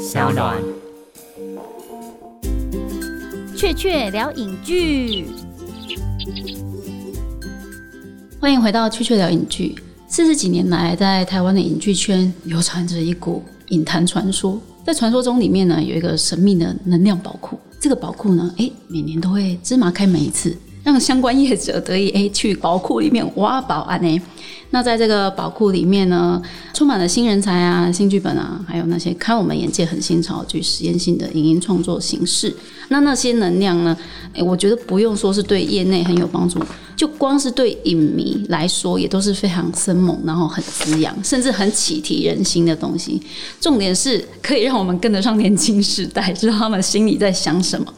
小暖。雀雀聊影剧，欢迎回到雀雀聊影剧。四十几年来，在台湾的影剧圈流传着一股影坛传说。在传说中，里面呢有一个神秘的能量宝库。这个宝库呢，哎，每年都会芝麻开门一次，让相关业者得以哎去宝库里面挖宝啊呢。那在这个宝库里面呢，充满了新人才啊、新剧本啊，还有那些开我们眼界很新潮、具实验性的影音创作形式。那那些能量呢？诶我觉得不用说是对业内很有帮助，就光是对影迷来说，也都是非常生猛，然后很滋养，甚至很启迪人心的东西。重点是可以让我们跟得上年轻世代，知道他们心里在想什么。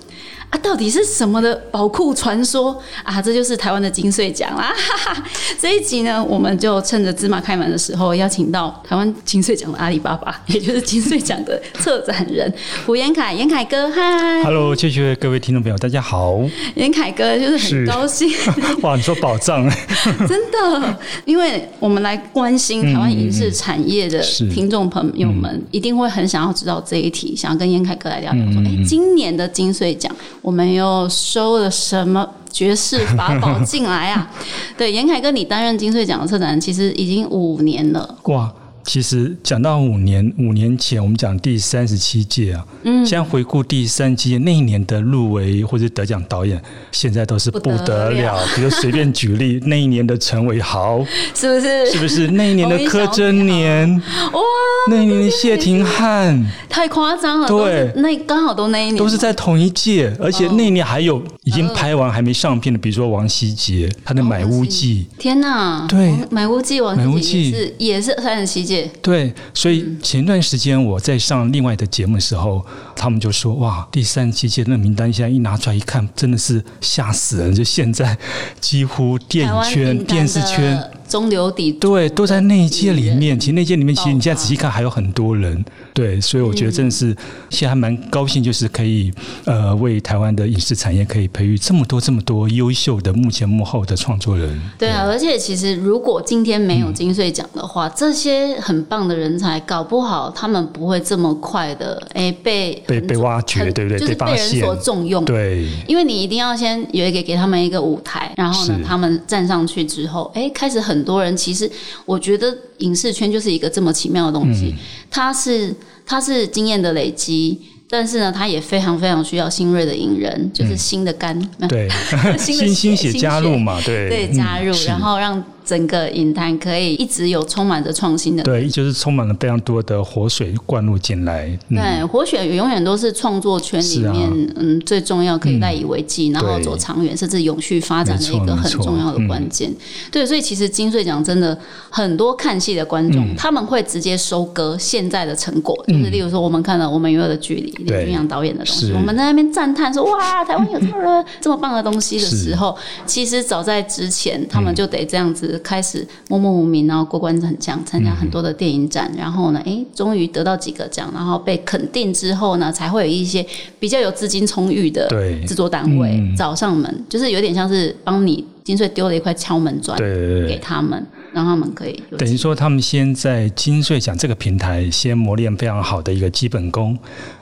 啊，到底是什么的宝库传说啊？这就是台湾的金穗奖啦！哈哈，这一集呢，我们就趁着芝麻开门的时候，邀请到台湾金穗奖的阿里巴巴，也就是金穗奖的策展人胡延凯，延凯哥，嗨 Hello，谢谢各位听众朋友，大家好。延凯哥就是很高兴，哇，你说宝藏，真的，因为我们来关心台湾影视产业的是听众朋友们，一定会很想要知道这一题，想要跟严凯哥来聊聊，说，哎、今年的金穗奖我们又收了什么绝世法宝进来啊？对，严凯哥，你担任金穗奖的策展人，其实已经五年了，哇！其实讲到五年，五年前我们讲第三十七届啊，嗯，现在回顾第三届那一年的入围或者得奖导演，现在都是不不得了。比如随便举例，那一年的陈伟豪，是不是？是不是？那一年的柯震年，哇，那一年的谢霆汉，太夸张了，对。那刚好都那一年，都是在同一届，而且哦。那一年还有已经拍完还没上片的，比如说王希杰他的《买屋记》。天呐！对。王买屋记王买屋自己也记是也是三十七届，对，所以嗯。前段时间我在上另外的节目的时候，他们就说：“哇，第三十七届那名单现在一拿出来一看，真的是吓死人！就现在几乎电影圈、电视圈，的中流砥柱对，都在那一届里面。其实那届里面，其实你现在仔细看，还有很多人。对，所以我觉得真的是现在还蛮高兴，就是可以呃为台湾的影视产业可以培育这么多这么多优秀的幕前幕后的创作人。对啊，而且其实如果今天没有金穗奖的话，这些很棒的人才，搞不好他们不会这么快的哎被被被挖掘对不对就是被发现被人所重用。对，因为你一定要先有一个给他们一个舞台，然后呢，他们站上去之后，哎，开始很多人其实我觉得影视圈就是一个这么奇妙的东嗯。西，它是它是经验的累积。但是呢，它也非常非常需要新锐的引人，就是新的肝，嗯 对，新的新新血加入嘛，对，对，嗯加入，是然后让整个影坛可以一直有充满着创新的。对，就是充满了非常多的活水灌入进来。嗯、对，活血永远都是创作圈里面，嗯，最重要可以赖以为继，然后走长远，甚至永续发展的一个很重要的关键。对，所以其实金穗奖真的很多看戏的观众，他们会直接收割现在的成果，就是例如说我们看了《我们与恶的距离》林对君阳导演的东西，我们在那边赞叹说哇，台湾有这么多这么棒的东西的时候，其实早在之前，他们就得这样子开始默默无名，然后过关斩将，参加很多的电影展，然后呢，哎，终于得到几个奖，然后被肯定之后呢，才会有一些比较有资金充裕的对。制作单位嗯。找上门，就是有点像是帮你金穗丢了一块敲门砖给他们，让他们可以等于说，他们先在金穗奖这个平台先磨练非常好的一个基本功，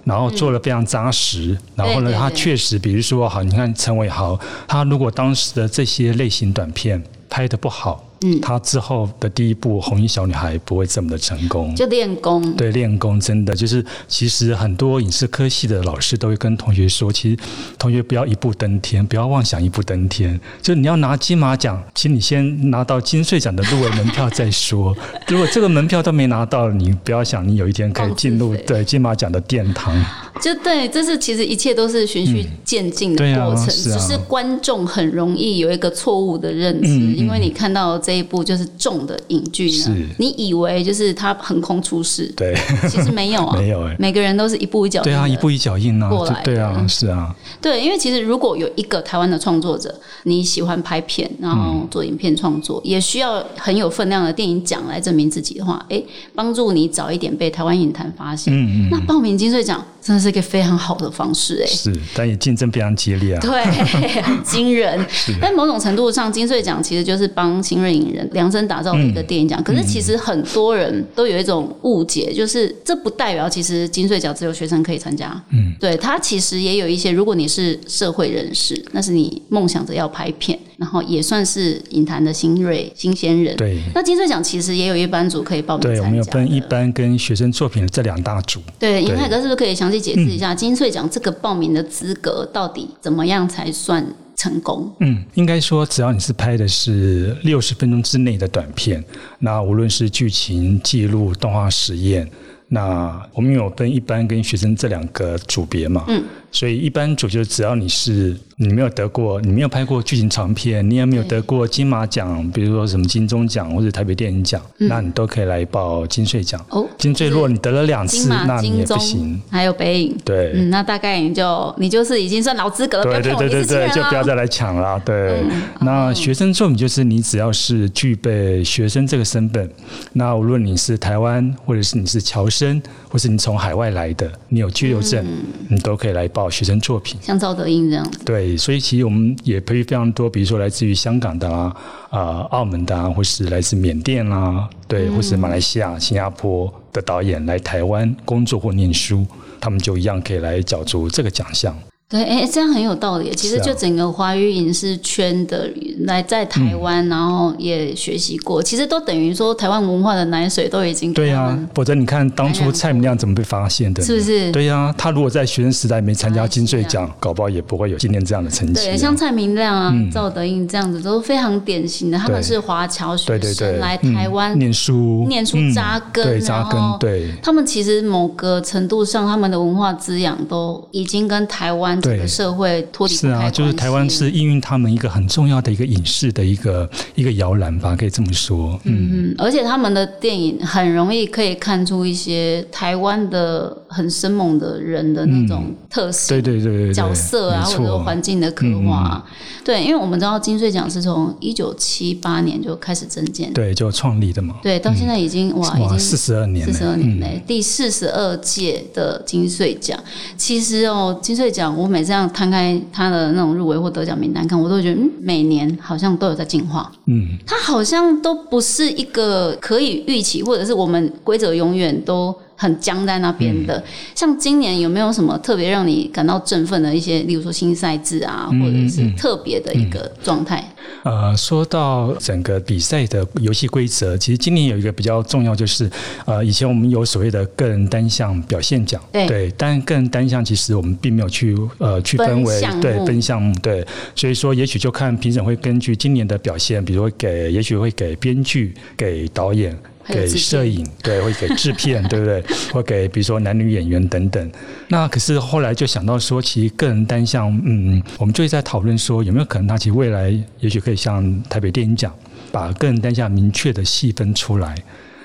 然后做的非常扎实。然后呢，他确实，比如说，好，你看陈伟豪，他如果当时的这些类型短片拍的不好，嗯他之后的第一部《红衣小女孩》不会这么的成功。就练功。对，练功真的就是，其实很多影视科系的老师都会跟同学说，其实同学不要一步登天，不要妄想一步登天。就你要拿金马奖，请你先拿到金穗奖的入围门票再说。如果这个门票都没拿到，你不要想你有一天可以进入对金马奖的殿堂。就对，这是其实一切都是循序渐进的过程，是啊只是观众很容易有一个错误的认知，嗯嗯因为你看到这一部就是重的影剧呢？是，你以为就是它横空出世，对，其实没有啊，没有哎每个人都是一步一脚印对啊，一步一脚印啊过来，的。对啊，是啊，对，因为其实如果有一个台湾的创作者，你喜欢拍片，然后做影片创作，也需要很有分量的电影奖来证明自己的话，诶，帮助你早一点被台湾影坛发现。嗯嗯，那报名金穗奖真的是一个非常好的方式哎。是，但也竞争非常激烈啊。对，很惊人。但某种程度上，金穗奖其实就是帮新锐影人量身打造的一个电影奖。可是其实很多人都有一种误解，就是这不代表其实金穗奖只有学生可以参加。嗯，对，它其实也有一些，如果你是社会人士，那是你梦想着要拍片，然后也算是影坛的新锐新鲜人。对，那金穗奖其实也有一班组可以报名参对，我们有分一班跟学生作品的这两大组。对，尹对海哥是不是可以详细解释一下金穗奖这个报名的资格到底怎么样才算成功？嗯，应该说，只要你是拍的是六十分钟之内的短片，那无论是剧情、记录、动画实验，那我们有分一般跟学生这两个组别嘛。嗯。所以一般组就是只要你是你没有得过，你没有拍过剧情长片，你也没有得过金马奖，比如说什么金钟奖或者台北电影奖，那你都可以来报金穗奖。哦金穗如果你得了两次，那你也不行。还有北影。对。嗯，那大概你就你就是已经算老资格了，对对对就不要。再来抢了。对，嗯那学生作品就是你只要是具备学生这个身份，那无论你是台湾，或者是你是侨生，或是你从海外来的，你有居留证，嗯你都可以来报学生作品。像赵德英这样子，对，所以其实我们也培育非常多，比如说来自于香港的啊、啊、澳门的啊，或是来自缅甸啦、对，或是马来西亚、新加坡的导演来台湾工作或念书，他们就一样可以来角逐这个奖项。对，哎，这样很有道理。其实就整个华语影视圈的来在台湾，嗯然后也学习过，其实都等于说台湾文化的奶水都已经给对呀、否则你看当初蔡明亮怎么被发现的？是不是？对呀、他如果在学生时代没参加金穗奖，搞不好也不会有今天这样的成绩啊。对，像蔡明亮啊、赵德胤这样子都非常典型的，他们是华侨学对对对，生来台湾嗯念书，念书嗯扎根，对扎根，对。他们其实某个程度上，他们的文化滋养都已经跟台湾社会脱离是啊，就是台湾是应运他们一个很重要的一个影视的一个 一个摇篮吧，可以这么说。嗯，嗯，而且他们的电影很容易可以看出一些台湾的很生猛的人的那种特色。对对对对对，角色啊，或者，环境的刻画、啊，对，因为我们知道金穗奖是从一九七八年就开始增建，对，就创立的嘛。对，到现在已经、哇，已，经四十二年了，四十二年嗯。嘞，第四十二届的金穗奖。其实哦，金穗奖我每次这样摊开他的那种入围或得奖名单看，我都会觉得，嗯，每年好像都有在进化。嗯，它好像都不是一个可以预期，或者是我们规则永远都很僵在那边嗯的。像今年有没有什么特别让你感到振奋的一些，例如说新赛制啊，嗯或者是特别的一个状态？呃，说到整个比赛的游戏规则，其实今年有一个比较重要，就是呃，以前我们有所谓的个人单项表现奖，对但个人单项其实我们并没有去呃去分为分对分项目，对，所以说也许就看评审会根据今年的表现，比如说给，也许会给编剧、给导演。给摄影，对，会给制片，对不对？或给比如说男女演员等等。那可是后来就想到说，其实个人单项，嗯，我们就会在讨论说，有没有可能他其实未来也许可以像台北电影奖，把个人单项明确的细分出来。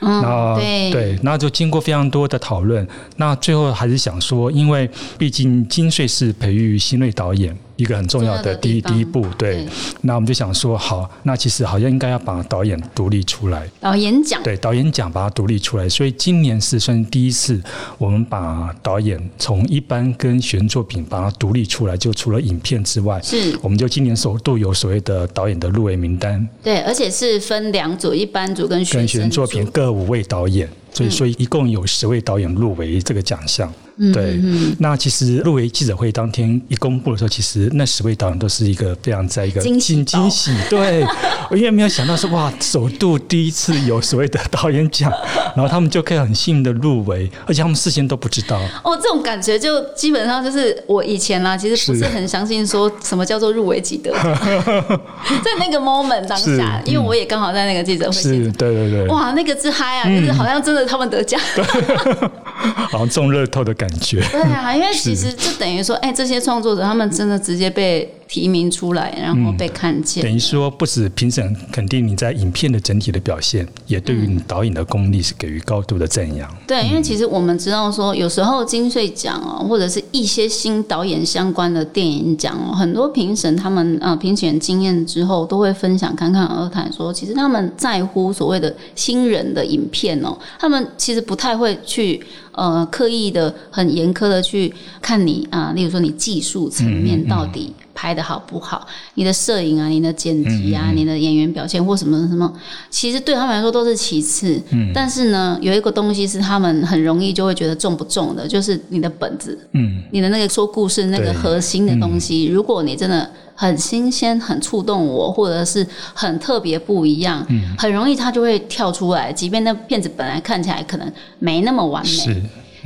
嗯，那对对，那就经过非常多的讨论，那最后还是想说，因为毕竟金穗是培育新锐导演一个很重要的的第一第一步，对。那我们就想说，好，那其实好像应该要把导演独立出来，导演奖，对，导演奖把它独立出来，所以今年是算是第一次，我们把导演从一般跟学生作品把它独立出来，就除了影片之外，是。我们就今年首度有所谓的导演的入围名单，对，而且是分两组，一般组跟学跟学生作品各五位导演，所以所以一共有十位导演入围这个奖项。嗯对，那其实入围记者会当天一公布的时候，其实那十位导演都是一个非常在一个惊喜惊惊喜，对，我因为没有想到说哇，首度第一次有所谓的导演奖，然后他们就可以很幸运的入围，而且他们事先都不知道。哦，这种感觉就基本上就是我以前啦，其实不是是。很相信说什么叫做入围即得。奖，在那个 moment 当是下，因为我也刚好在那个记者会现是，对对对，哇，那个之嗨啊，就是好像真的他们得奖。好像中乐透的感觉。对啊，因为其实就等于说，哎，这些创作者他们真的直接被提名出来，然后被看见。等于说，不止评审肯定你在影片的整体的表现，也对于你导演的功力是给予高度的赞扬。对，因为其实我们知道说，有时候金穗奖哦，或者是一些新导演相关的电影奖哦，很多评审他们呃评选经验之后，都会分享侃侃而谈说，其实他们在乎所谓的新人的影片哦，他们其实不太会去呃刻意的很严苛的去看你啊、例如说你技术层面到底拍的好不好，你的摄影啊、你的剪辑啊、你的演员表现或什么什么，其实对他们来说都是其次。但是呢，有一个东西是他们很容易就会觉得重不重的，就是你的本子。嗯，你的那个说故事那个核心的东西，如果你真的很新鲜、很触动我，或者是很特别不一样，很容易它就会跳出来。即便那片子本来看起来可能没那么完美，是，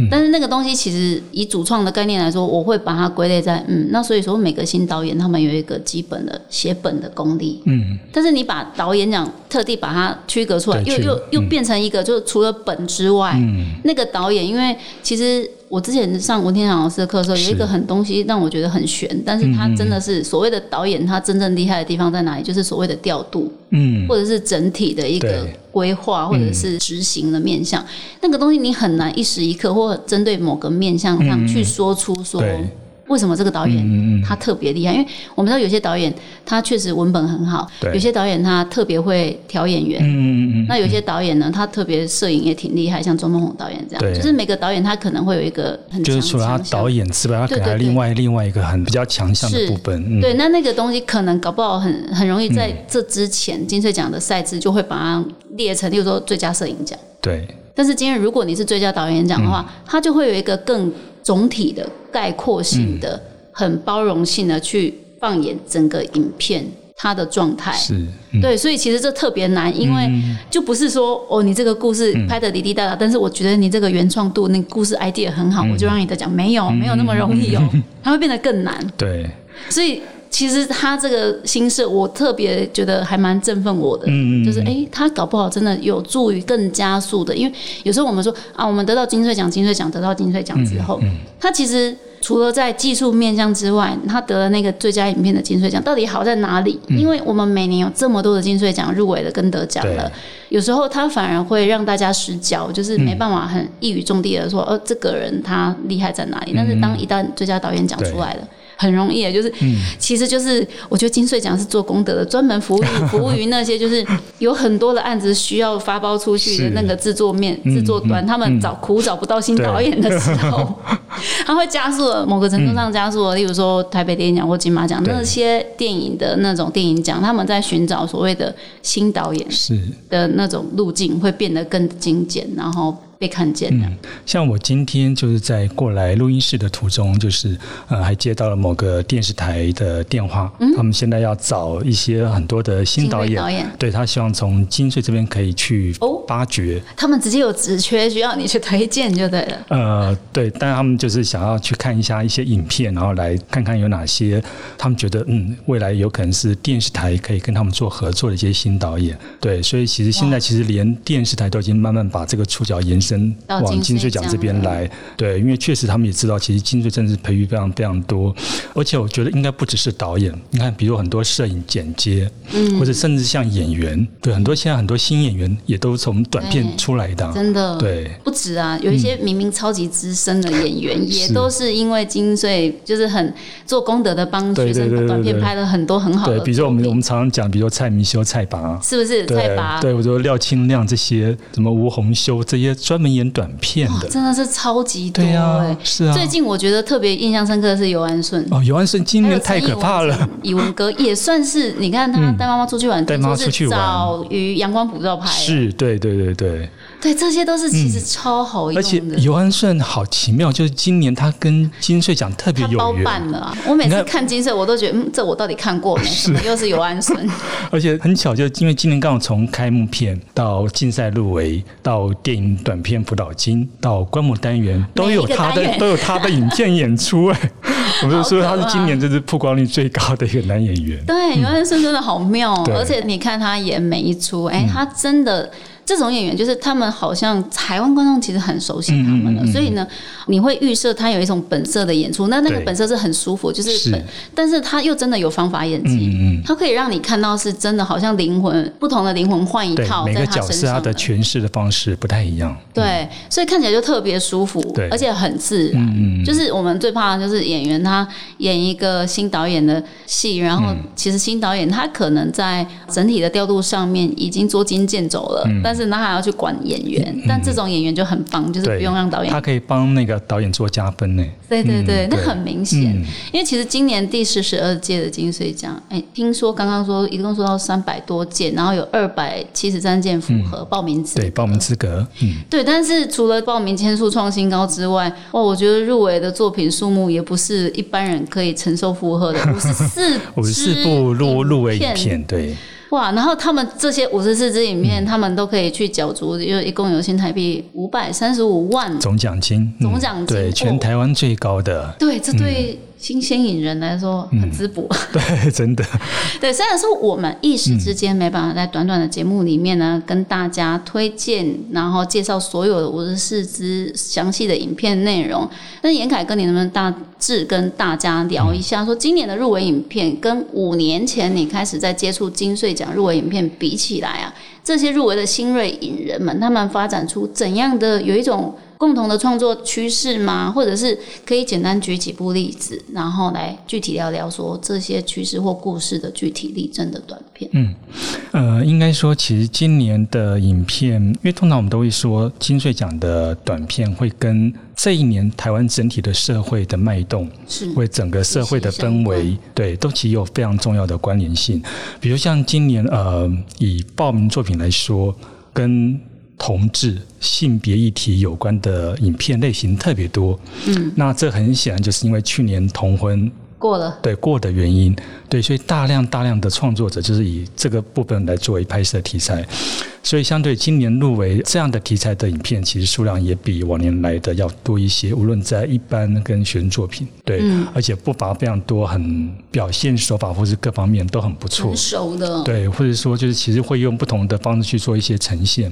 但是那个东西其实以主创的概念来说，我会把它归类在嗯，那所以说每个新导演他们有一个基本的写本的功力，嗯，但是你把导演奖特地把它区隔出来，又又又嗯变成一个，就是除了本之外，嗯。那个导演，因为其实我之前上文天祥老师的课的时候，有一个很东西让我觉得很悬，但是他真的是所谓的导演，他真正厉害的地方在哪里？就是所谓的调度，嗯，或者是整体的一个规划，或者是执行的面向，那个东西你很难一时一刻或针对某个面向上去说出说。对为什么这个导演他特别厉害？因为我们知道有些导演他确实文本很好，有些导演他特别会调演员，嗯嗯嗯，那有些导演呢，他特别摄影也挺厉害，像周梦红导演这样，对。就是每个导演他可能会有一个很强就是除了他导演之外，他可能另外另外一个很比较强项的部分。嗯，对，那那个东西可能搞不好很很容易在这之前金穗奖的赛制就会把它列成，例如说最佳摄影奖。对，但是今天如果你是最佳导演奖的话，嗯。它就会有一个更总体的概括性的、很包容性的去放眼整个影片它的状态。是，嗯。对，所以其实这特别难，因为就不是说哦，你这个故事拍的滴滴答答，但是我觉得你这个原创度、那个故事 idea 很好，我就让你得奖，没有，没有那么容易哦，它会变得更难。对，所以其实他这个心事，我特别觉得还蛮振奋我的，嗯嗯嗯就是诶，他搞不好真的有助于更加速的，因为有时候我们说啊，我们得到金穗奖，金穗奖得到金穗奖之嗯后，他其实。除了在技术面向之外，他得了那个最佳影片的金穗奖，到底好在哪里？因为我们每年有这么多的金穗奖入围了跟得奖了，有时候他反而会让大家失焦，就是没办法很一语中的的说，呃，这个人他厉害在哪里？但是当一旦最佳导演奖出来了。很容易的，就是，其实就是我觉得金穗奖是做功德的，专门服务于 服务于那些就是有很多的案子需要发包出去的那个制作面、制作端，他们找苦找不到新导演的时候，他会加速了某个程度上加速了，例如说台北电影奖或金马奖那些电影的那种电影奖，他们在寻找所谓的新导演是。的那种路径，会变得更精简，然后被看见的。像我今天就是在过来录音室的途中，就是呃，还接到了某个电视台的电话，他们现在要找一些很多的新导演，导演对他希望从金穗这边可以去哦发掘。他们直接有职缺需要你去推荐就对了。呃，对，但他们就是想要去看一下一些影片，然后来看看有哪些他们觉得嗯，未来有可能是电视台可以跟他们做合作的一些新导演。对，所以其实现在其实连电视台都已经慢慢把这个触角延伸到往金穗奖这边来。对，因为确实他们也知道，其实金穗真的是培育非常非常多，而且我觉得应该不只是导演，你看，比如很多摄影剪接，嗯或者甚至像演员，对，很多现在很多新演员也都从短片出来的啊，真的，对。不止啊，有一些明明超级资深的演员，也都是因为金穗就是很做功德的，帮对学生短片拍了很多很好的对，比如说我们我们常常讲，比如说蔡明修、蔡拔，是不是蔡拔？对，我说廖清亮这些，什么吴宏修这些专门演短片，的，真的是超级多对啊哎。是啊。最近我觉得特别印象深刻的是尤安顺。哦，尤安顺今年太可怕了，嗯以文哥也算是，你看他带妈妈出去玩，带妈出去玩。早于阳光普照拍的，是，对对对对，对，这些都是其实超好用而且。尤安顺好奇妙，就是今年他跟金穗奖特别有缘，办了啊！我每次看看金穗，我都觉得，嗯，这我到底看过没？什么又是尤安顺？而且很巧，就因为今年刚好从开幕片到竞赛入围，到电影短片辅导金，到观摩单元，都有他的都有他的影片演出哎，我就说他是今年就是曝光率最高的一个男演员。对，尤安顺真的好妙而且你看他演每一出，哎，他真的。这种演员就是他们好像台湾观众其实很熟悉他们了，嗯嗯嗯嗯所以呢，你会预设他有一种本色的演出，那那个本色是很舒服，就是是。本，但是他又真的有方法演技，嗯嗯他可以让你看到是真的好像灵魂不同的灵魂换一套，在每个角他身上色他的诠释的方式不太一样。对，所以看起来就特别舒服，对。而且很自然。就是我们最怕的就是演员他演一个新导演的戏，然后其实新导演他可能在整体的调度上面已经捉襟见肘了，但是他还要去管演员，但这种演员就很棒，就是不用让导演，他可以帮那个导演做加分呢。对对对，那很明显，因为其实今年第四十二届的金穗奖，哎，听说刚刚说一共说到三百多件，然后有二百七十三件符合报名资，对报名资格，嗯，对，但是除了报名天数创新高之外，哇，我觉得入围的作品数目也不是一般人可以承受负荷的，五十四 五十四部入入围影片，对。哇！然后他们这些五十四支影片，他们都可以去角逐，因为一共有新台币五百三十五万总奖金，总奖金对全台湾最高的。对，这对。新鲜引人来说很滋补，对，真的。对，虽然说我们一时之间没办法在短短的节目里面呢，跟大家推荐，然后介绍所有的五十四支详细的影片内容，但严凯哥，你能不能大致跟大家聊一下，说今年的入围影片跟五年前你开始在接触金穗奖入围影片比起来啊，这些入围的新锐影人们，他们发展出怎样的有一种？共同的创作趋势吗？或者是可以简单举几部例子，然后来具体聊聊说这些趋势或故事的具体例证的短片。嗯，呃，应该说，其实今年的影片，因为通常我们都会说金穗奖的短片会跟这一年台湾整体的社会的脉动，是为整个社会的氛围，对，都其实有非常重要的关联性。比如像今年，呃，以报名作品来说，跟同志性别议题有关的影片类型特别多，嗯，那这很显然就是因为去年同婚。过了，对过的原因，对，所以大量大量的创作者就是以这个部分来作为拍摄题材，所以相对今年入围这样的题材的影片，其实数量也比往年来的要多一些。无论在一般跟学生作品，对，而且不乏非常多很表现手法或是各方面都很不错，熟的，对，或者说就是其实会用不同的方式去做一些呈现，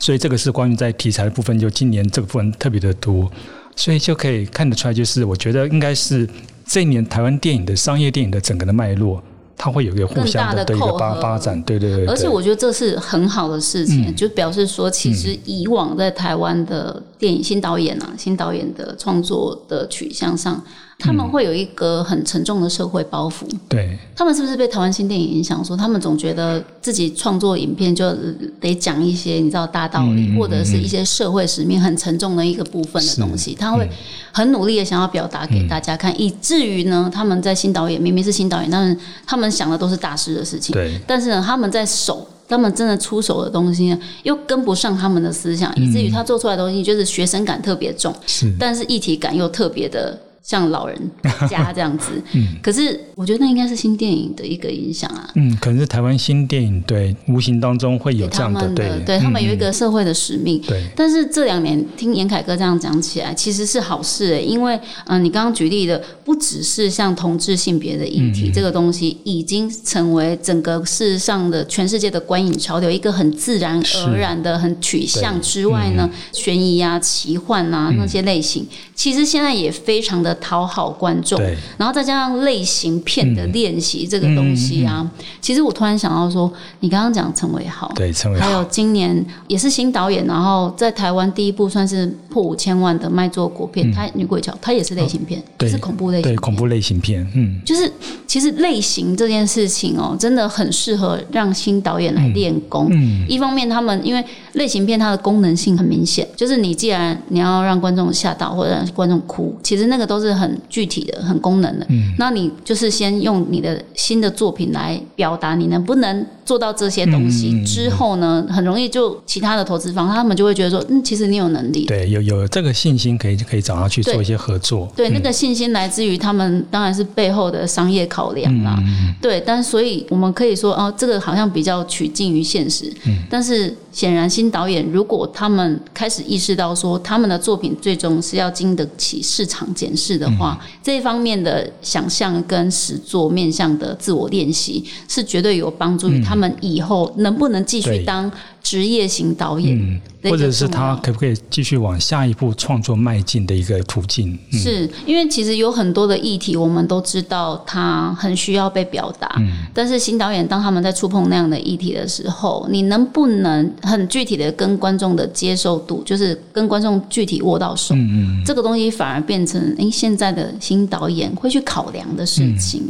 所以这个是关于在题材的部分，就今年这个部分特别的多，所以就可以看得出来，就是我觉得应该是。这一年台湾电影的商业电影的整个的脉络，它会有一个互相的一个发发展，对对对。而且我觉得这是很好的事情，就表示说，其实以往在台湾的电影新导演啊，新导演的创作的取向上。他们会有一个很沉重的社会包袱。对，他们是不是被台湾新电影影响？说他们总觉得自己创作影片就得讲一些你知道大道理，或者是一些社会使命很沉重的一个部分的东西。他会很努力的想要表达给大家看，以至于呢，他们在新导演明明是新导演，但是他们想的都是大师的事情。对，但是呢，他们在手，他们真的出手的东西又跟不上他们的思想，以至于他做出来的东西就是学生感特别重，是，但是议题感又特别的。像老人家 这样子，嗯，可是我觉得那应该是新电影的一个影响啊，嗯，可能是台湾新电影对无形当中会有这样的对，对。他们有一个社会的使命，对。但是这两年听严凯哥这样讲起来，其实是好事欸，因为嗯，你刚刚举例的不只是像同志性别的议题，这个东西已经成为整个世上的全世界的观影潮流，一个很自然而然的很取向之外呢，悬疑啊、奇幻啊那些类型，其实现在也非常的。讨好观众，然后再加上类型片的练习这个东西啊，其实我突然想到说，你刚刚讲陈伟豪，对陈伟豪，还有今年也是新导演，然后在台湾第一部算是破五千万的卖座国片，他女鬼桥，他也是类型片，是恐怖类型，对恐怖类型片，嗯，就是其实类型这件事情哦，真的很适合让新导演来练功。嗯，一方面他们因为类型片它的功能性很明显，就是你既然你要让观众吓到或者让观众哭，其实那个都是。是很具体的、很功能的。嗯，那你就是先用你的新的作品来表达，你能不能做到这些东西？之后呢，很容易就其他的投资方他们就会觉得说，嗯，其实你有能力。对，有有这个信心，可以可以找他去做一些合作。对，那个信心来自于他们，当然是背后的商业考量啦。对，但所以我们可以说，哦，这个好像比较取近于现实。嗯，但是。显然，新导演如果他们开始意识到说，他们的作品最终是要经得起市场检视的话，这一方面的想象跟实作面向的自我练习，是绝对有帮助于他们以后能不能继续当职业型导演或者是他可不可以继续往下一步创作迈进的一个途径？嗯，是因为其实有很多的议题，我们都知道他很需要被表达。嗯但是新导演当他们在触碰那样的议题的时候，你能不能很具体的跟观众的接受度，就是跟观众具体握到手？嗯嗯。这个东西反而变成诶，现在的新导演会去考量的事情。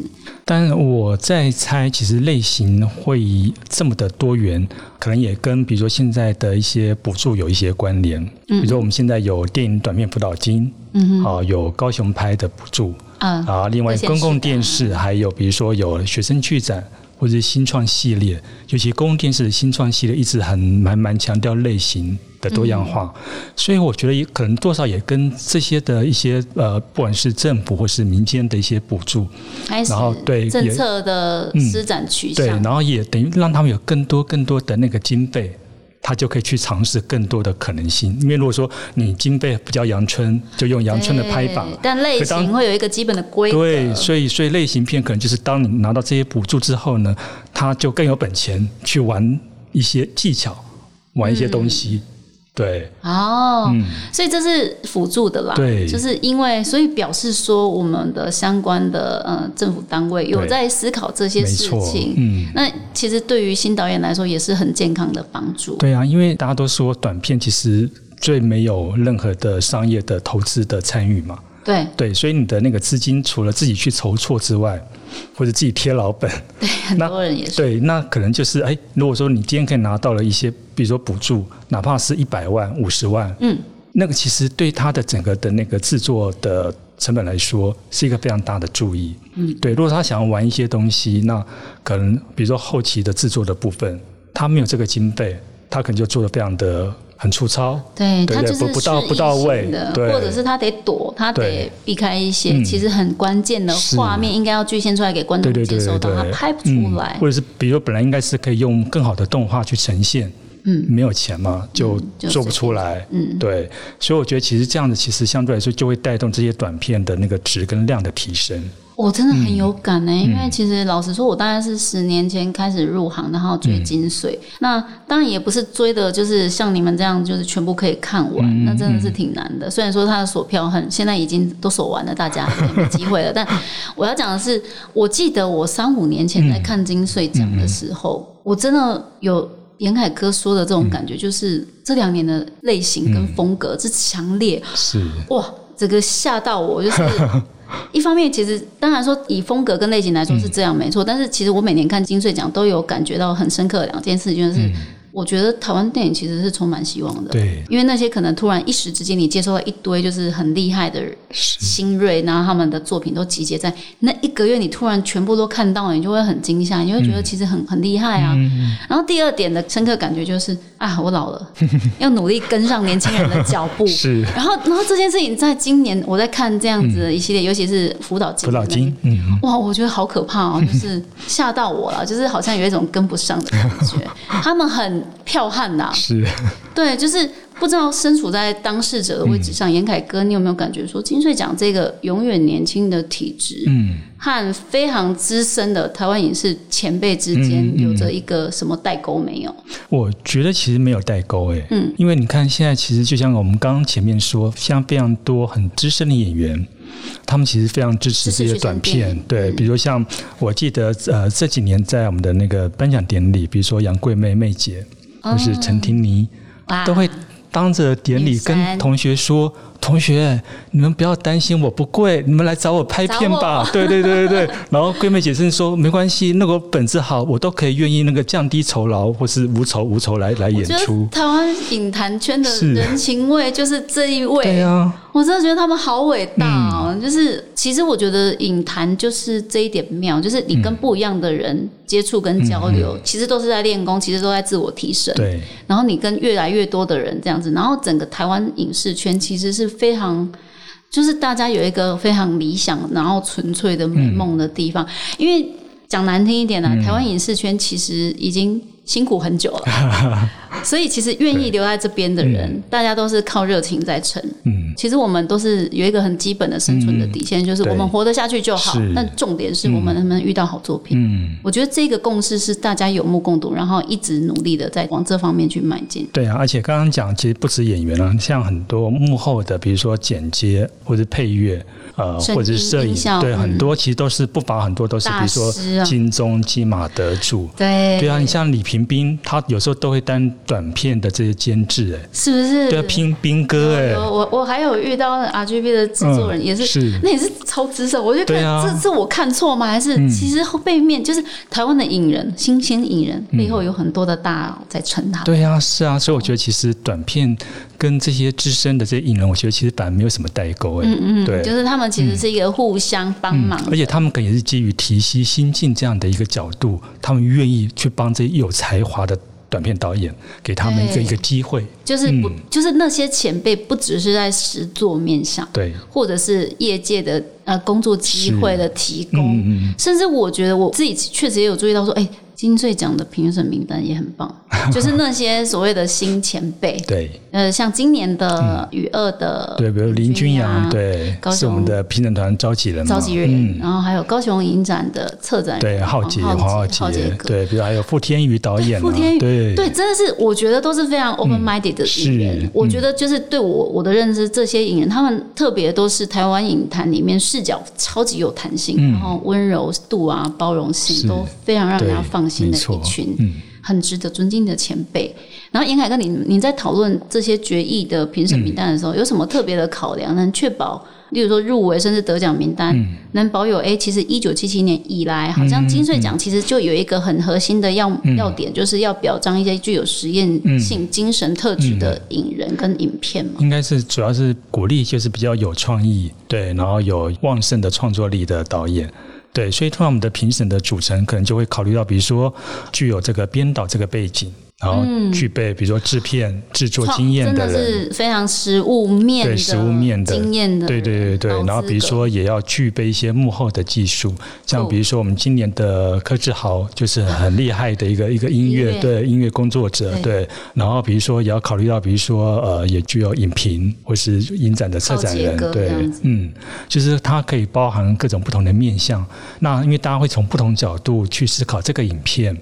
但我在猜，其实类型会这么的多元，可能也跟比如说现在的一些补助有一些关联。嗯比如说我们现在有电影短片辅导金，嗯啊，有高雄拍的补助嗯啊，另外公共电视还有比如说有学生剧展。或者是新创系列，尤其公共电视的新创系列一直很蛮蛮强调类型的多样化，所以我觉得也可能多少也跟这些的一些呃，不管是政府或是民间的一些补助，然后对政策的施展取对，然后也等于让他们有更多更多的那个经费，他就可以去尝试更多的可能性。因为如果说你经费比较阳春，就用阳春的拍法，但类型会有一个基本的规则。对，所以所以类型片可能就是当你拿到这些补助之后呢，他就更有本钱去玩一些技巧，玩一些东西。对，哦，嗯所以这是辅助的啦。对就是因为所以表示说我们的相关的呃政府单位有在思考这些事情。嗯那其实对于新导演来说也是很健康的帮助。对啊，因为大家都说短片其实最没有任何的商业的投资的参与嘛。对对，所以你的那个资金除了自己去筹措之外，或者自己贴老本，很那多人也是。对，那可能就是哎，如果说你今天可以拿到了一些，比如说补助，哪怕是一百万、五十万，嗯，那个其实对他的整个的那个制作的成本来说，是一个非常大的注意。嗯，对，如果他想要玩一些东西，那可能比如说后期的制作的部分，他没有这个经费，他可能就做的非常的很粗糙。对他就是不不到不到位。的或者是他得躲，他得避开一些嗯其实很关键的画面，应该要具现出来给观众接受到，他，拍不出嗯来。或。者是比如说本来应该是可以用更好的动画去呈现，嗯没有钱嘛，就就做不出来，嗯对，所以我觉得其实这样子其实相对来说就会带动这些短片的那个值跟量的提升，我真的很有感嗯呢、因为其实老实说，我大概是十年前开始入行，然后嗯追精髓。那当然也不是追的，就是像你们这样，就是全部可以看完，嗯那真的是挺难的。虽然说它的锁票很，现在已经都锁完了，大家也没机会了。但我要讲的是，我记得我三五年前在看金穗奖的时候，我真的有。严凯哥说的这种感觉，就是这两年的类型跟风格之强烈，是，哇，这个吓到我，就是 一方面，其实当然说以风格跟类型来说是这样没错，但是其实我每年看金穗奖都有感觉到很深刻的两件事，就是、我觉得台湾电影其实是充满希望的，对，因为那些可能突然一时之间你接收了一堆就是很厉害的新锐，然后他们的作品都集结在那一个月，你突然全部都看到了，你就会很惊吓，你会觉得其实很很厉害啊。然后第二点的深刻感觉就是啊，我老了，要努力跟上年轻人的脚步。是然后，然后这件事情在今年我在看这样子的一系列，尤其是辅导金，辅导金，嗯，哇，我觉得好可怕哦，就是吓到我了，就是好像有一种跟不上的感觉。他们很剽悍呐、是，对，就是不知道身处在当事者的位置上，严凯哥，你有没有感觉说金穗奖这个永远年轻的体质，嗯，和非常资深的台湾影视前辈之间有着一个什么代沟没有？我觉得其实没有代沟诶，嗯，因为你看现在其实就像我们刚刚前面说，像非常多很资深的演员。他们其实非常支持这些短片对，比如像我记得呃这几年在我们的那个颁奖典礼，比如说杨贵妹妹姐，或是陈婷妮，都会当着典礼跟同学说：“同学，你们不要担心，我不贵，你们来找我拍片吧。”对对对对对。然后闺蜜姐是说：“没关系，那个本子好，我都可以愿意那个降低酬劳或是无酬无酬来来演出。台湾影坛圈的人情味就是这一”位，对啊，我真的觉得他们好伟大哦！就是其实我觉得影坛就是这一点妙，就是你跟不一样的人接触跟交流，其实都是在练功，其实都在自我提升。对，然后你跟越来越多的人这样子，然后整个台湾影视圈其实是非常。就是大家有一个非常理想，然后纯粹的美梦的地方。因为讲难听一点呢、台湾影视圈其实已经辛苦很久了。所以其实愿意留在这边的人，大家都是靠热情在撑。嗯，其实我们都是有一个很基本的生存的底线，就是我们活得下去就好是。但重点是我们能不能遇到好作品。嗯，我觉得这个共识是大家有目共睹，然后一直努力的在往这方面去迈进。对啊，而且刚刚讲，其实不止演员啊，像很多幕后的，比如说剪接或者配乐，呃，或者是摄影对，嗯。很多其实都是不乏很多都是，比如说金钟、金马得主。对。对啊，你像李平斌，他有时候都会担短片的这些监制，哎，是不是？对啊，拼兵哥，哎，有我我还有遇到 RGB 的制作人，嗯也是是。那也是超资深，我就看、这是我看错吗？还是嗯。其实后背面就是台湾的影人，新兴影人背后有很多的大佬在撑他。对啊，是啊，所以我觉得其实短片跟这些资深的这些影人，我觉得其实反而没有什么代沟，哎，嗯嗯，对，就是他们其实是一个互相帮忙的、而且他们可能也是基于提携新进这样的一个角度，他们愿意去帮这些有才华的短片导演，给他们一个一个机会。就是不、嗯。就是那些前辈不只是在实作面上，对，或者是业界的呃工作机会的提供，嗯嗯。甚至我觉得我自己确实也有注意到说，哎、金穗奖的评审名单也很棒，就是那些所谓的新前辈，对。呃，像今年的雨二的对，比如林君阳，对高，雄是我们的评审团召集人，召集人，嗯。然后还有高雄影展的策展人，对，浩杰、黄黄浩浩杰，哥。对，比如还有傅天宇导演啊，傅天宇对。对，真的是我觉得都是非常 open minded 的是艺人。嗯我觉得就是对我我的认知，这些影人他们特别都是台湾影坛里面视角超级有弹性，嗯。然后温柔度啊、包容性都非常让人家对放心的一群。嗯，很值得尊敬的前辈。然后严凯哥，你你在讨论这些决议的评审名单的时候，有什么特别的考量，能确保，例如说入围甚至得奖名单，能保有？哎，其实一九七七年以来，好像金穗奖其实就有一个很核心的要、要点，就是要表彰一些具有实验性、精神特质的影人跟影片嘛。应该是主要是鼓励就是比较有创意，对，然后有旺盛的创作力的导演。对，所以通常我们的评审的组成可能就会考虑到，比如说具有这个编导这个背景，然后具备比如说制片、制作创经验真的人，是非常实物面的对实物面的经验的对对对对高，然后比如说也要具备一些幕后的技术，像哦比如说我们今年的柯志豪就是很厉害的一个 一个音乐对音乐工作者对。对，然后比如说也要考虑到，比如说呃也具有影评或是影展的策展人对嗯，就是它可以包含各种不同的面向。那因为大家会从不同角度去思考这个影片。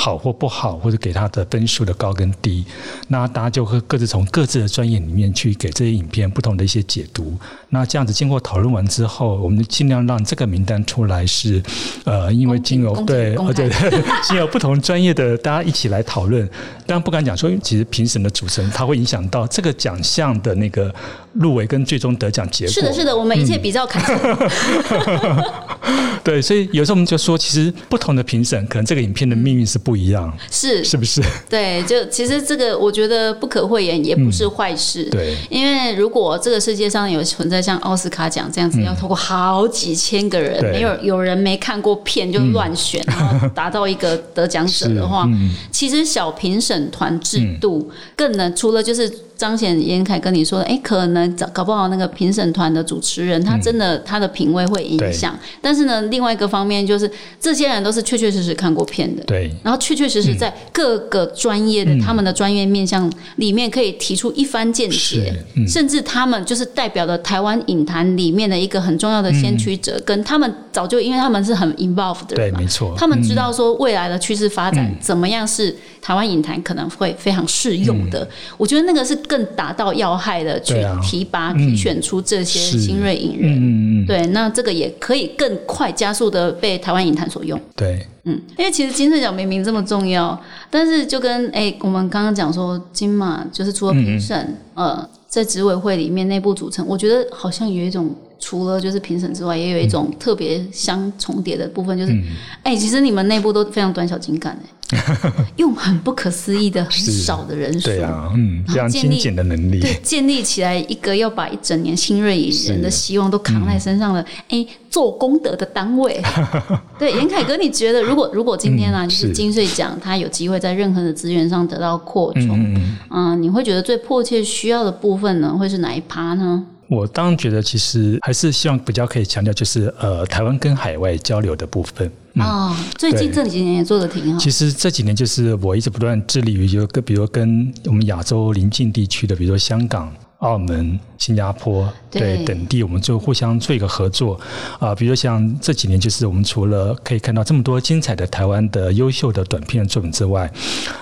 好或不好，或者给他的分数的高跟低，那大家就会各自从各自的专业里面去给这些影片不同的一些解读。那这样子经过讨论完之后，我们尽量让这个名单出来是，呃，因为经由对，公而且开经由不同专业的大家一起来讨论。当然不敢讲说，其实评审的组成，它会影响到这个奖项的那个入围跟最终得奖结果。是的，是的，我们一嗯切比较坎坷。对，所以有时候我们就说，其实不同的评审，可能这个影片的命运是不一样，是是不是？对，就其实这个我觉得不可讳言，也不是坏事。嗯对，因为如果这个世界上有存在像奥斯卡奖这样子，要透过好几千个人，没有有人没看过片就乱选，然后 达到一个得奖者的话，嗯。其实小评审团制度更能除了就是。彰显严凯跟你说的，哎，可能搞搞不好那个评审团的主持人，他真的、他的品味会影响。但是呢，另外一个方面就是，这些人都是确确实实看过片的，对，然后确确实实在各个专业的、他们的专业面向里面，可以提出一番见解，嗯。甚至他们就是代表了台湾影坛里面的一个很重要的先驱者，跟他们早就因为他们是很 involved 的对，人嘛没，错。他们知道说未来的趋势发展、嗯。怎么样是台湾影坛可能会非常适用的。我觉得那个是更达到要害的，去提拔、提选出这些是。新锐影人。嗯嗯嗯，对，那这个也可以更快加速的被台湾影坛所用。对，嗯，因为其实金穗奖明明这么重要，但是就跟哎、我们刚刚讲说金马就是除了评审，呃，在执委会里面内部组成，我觉得好像有一种除了就是评审之外，也有一种特别相重叠的部分，就是哎、其实你们内部都非常短小精干哎、用很不可思议的很少的人数，对啊，嗯，非常然后建立精简的能力，对，建立起来一个要把一整年新锐影人的希望都扛在身上的，哎、做功德的单位。对，严凯哥，你觉得如果如果今天啊，嗯就是是金穗奖，他有机会在任何的资源上得到扩充，嗯、你会觉得最迫切需要的部分呢，会是哪一趴呢？我当然觉得，其实还是希望比较可以强调，就是呃，台湾跟海外交流的部分。啊、最近这几年也做的挺好。其实这几年就是我一直不断致力于，就跟比如跟我们亚洲邻近地区的，比如说香港、澳门、新加坡对。对等地，我们就互相做一个合作。啊、比如像这几年，就是我们除了可以看到这么多精彩的台湾的优秀的短片作品之外，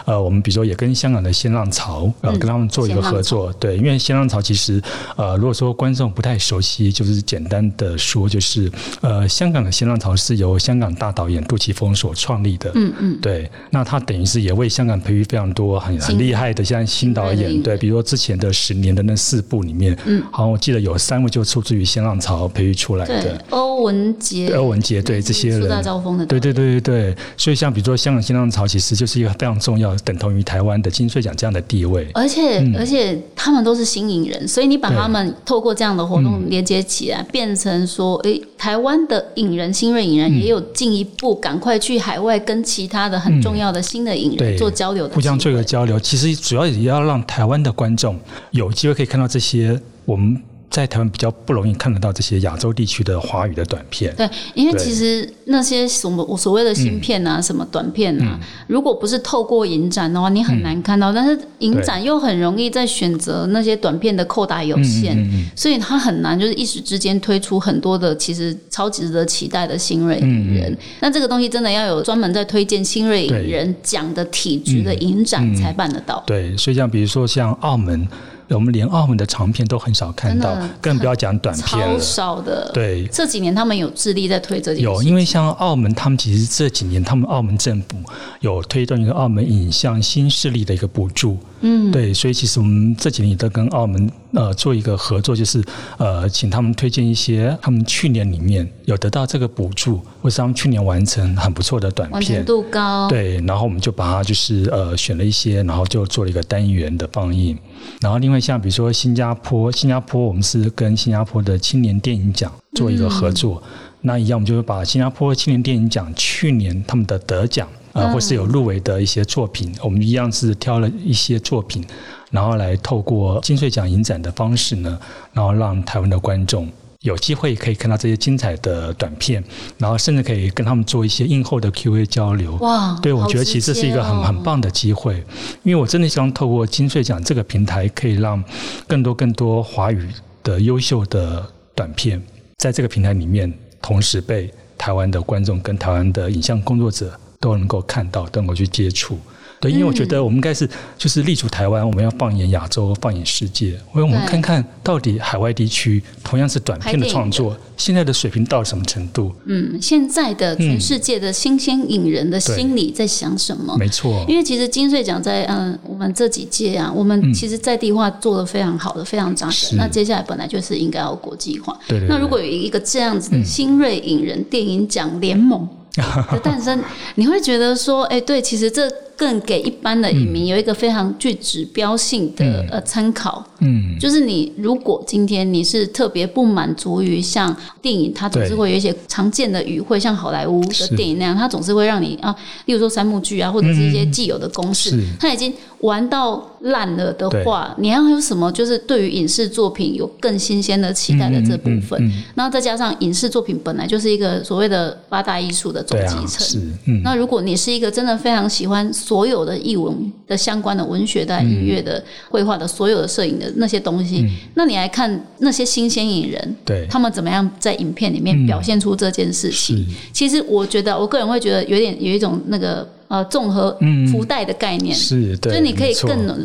呃，我们比如说也跟香港的新浪潮呃、嗯跟他们做一个合作，对，因为新浪潮其实呃，如果说观众不太熟悉，就是简单的说，就是呃，香港的新浪潮是由香港大导演杜琪峰所创立的，嗯嗯，对，那他等于是也为香港培育非常多很很厉害的像新导演，对，比如说之前的十年的那四部里面，嗯。好像我记得有三位就出自于新浪潮培育出来对的，，欧文杰、欧文杰对这些树大人。招风的，对对对对对，所以像比如说香港新浪潮，其实就是一个非常重要，等同于台湾的金穗奖这样的地位。而且、嗯。而且他们都是新颖人，所以你把他们透过这样的活动嗯连接起来，变成说，诶，台湾的影人、新锐影人嗯。也有进一步赶快去海外跟其他的很重要的新的影人对做交流的，互相做一个交流。其实主要也要让台湾的观众有机会可以看到这些我们在台湾比较不容易看得到这些亚洲地区的华语的短片。对，因为其实那些什么我所谓的芯片啊、什么短片嗯啊，如果不是透过影展的话，你很难看到。但是影展又很容易在选择那些短片的扣打有限，所以它很难就是一时之间推出很多的其实超值得期待的新锐影人。嗯那这个东西真的要有专门在推荐新锐影人奖的体质的影展才办得到。对，所以像比如说像澳门，我们连澳门的长片都很少看到，更不要讲短片超了。少的，对，这几年他们有致力在推这件事有，因为像澳门，他们其实这几年，他们澳门政府有推动一个澳门影像新势力的一个补助，嗯，对，所以其实我们这几年也都跟澳门呃做一个合作，就是呃请他们推荐一些他们去年里面有得到这个补助，或是他们去年完成很不错的短片完成，度高，对，然后我们就把它就是呃选了一些，然后就做了一个单元的放映。然后另外像比如说新加坡，新加坡我们是跟新加坡的青年电影奖做一个合作，那一样我们就会把新加坡青年电影奖去年他们的得奖。呃，或是有入围的一些作品，我们一样是挑了一些作品，然后来透过金穗奖影展的方式呢，然后让台湾的观众有机会可以看到这些精彩的短片，然后甚至可以跟他们做一些映后的 Q&A 交流。哇，对，我觉得其实这是一个很哦很棒的机会，因为我真的希望透过金穗奖这个平台，可以让更多更多华语的优秀的短片，在这个平台里面同时被台湾的观众跟台湾的影像工作者都能够看到，都能够去接触。对，因为我觉得我们应该是就是立足台湾，我们要放眼亚洲，放眼世界，因为我们看看到底海外地区同样是短片的创作，现在的水平到什么程度？嗯，现在的全世界的新鲜影人的心理在想什么？没错，因为其实金穗奖在嗯我们这几届啊，我们其实在地化做的非常好的，非常扎实。那接下来本来就是应该要国际化。对对对那如果有一个这样子的新锐影人电影奖联盟 的诞生，你会觉得说，哎，对，其实这更给一般的影迷有一个非常具指标性的呃参考。嗯，就是你如果今天你是特别不满足于像电影，它总是会有一些常见的语汇，像好莱坞的电影那样，它总是会让你啊，例如说三幕剧啊，或者是一些既有的公式，是。它已经玩到烂了的话，你要有什么就是对于影视作品有更新鲜的期待的这部分，嗯嗯嗯。然后再加上影视作品本来就是一个所谓的八大艺术的总集成，是，嗯，那如果你是一个真的非常喜欢所有的译文的相关的文学的、音乐的、绘画的、所有的摄影的那些东西，那你来看那些新鲜影人，对。他们怎么样在影片里面表现出这件事情？是。其实我觉得，我个人会觉得有点有一种那个呃综合福袋的概念，是，对，就是你可以更。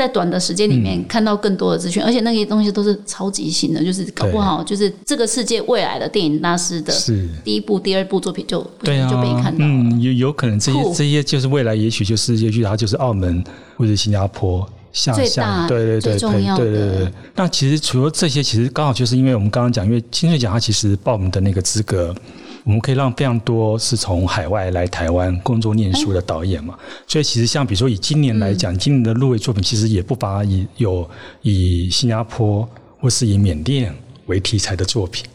在短的时间里面看到更多的资讯，而且那些东西都是超级新的，就是搞不好就是这个世界未来的电影大师的。第一部、第二部作品就对啊，就被看到了。嗯，有有可能这些这些就是未来，也许就是也许它就是澳门或者新加坡。像最大像对对对最重要对对对。那其实除了这些，其实刚好就是因为我们刚刚讲，因为金穗奖它其实报名的那个资格，我们可以让非常多是从海外来台湾工作念书的导演嘛。所以其实像比如说以今年来讲，今年的入围作品其实也不乏以有以新加坡或是以缅甸为题材的作品。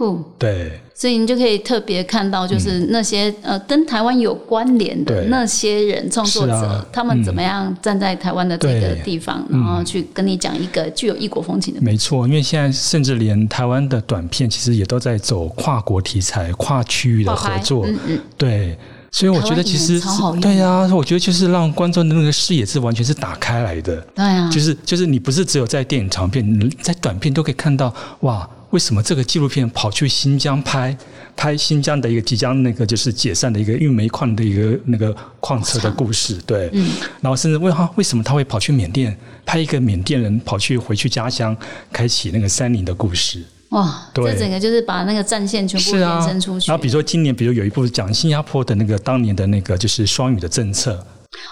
酷。对。所以你就可以特别看到，就是那些、呃跟台湾有关联的那些人创作者，啊。他们怎么样站在台湾的这个地方，然后去跟你讲一个具有异国风情的。没错，因为现在甚至连台湾的短片其实也都在走跨国题材、跨区域的合作，嗯嗯，对。所以我觉得其实对呀、我觉得就是让观众的那个视野是完全是打开来的。对啊，就是就是你不是只有在电影长片，你在短片都可以看到哇，为什么这个纪录片跑去新疆拍拍新疆的一个即将那个就是解散的一个运煤矿的一个那个矿车的故事，对，嗯然后甚至问他为什么他会跑去缅甸拍一个缅甸人跑去回去家乡开启那个山林的故事，哇，对。这整个就是把那个战线全部延伸出，去。然后比如说今年，比如有一部讲新加坡的那个当年的那个就是双语的政策，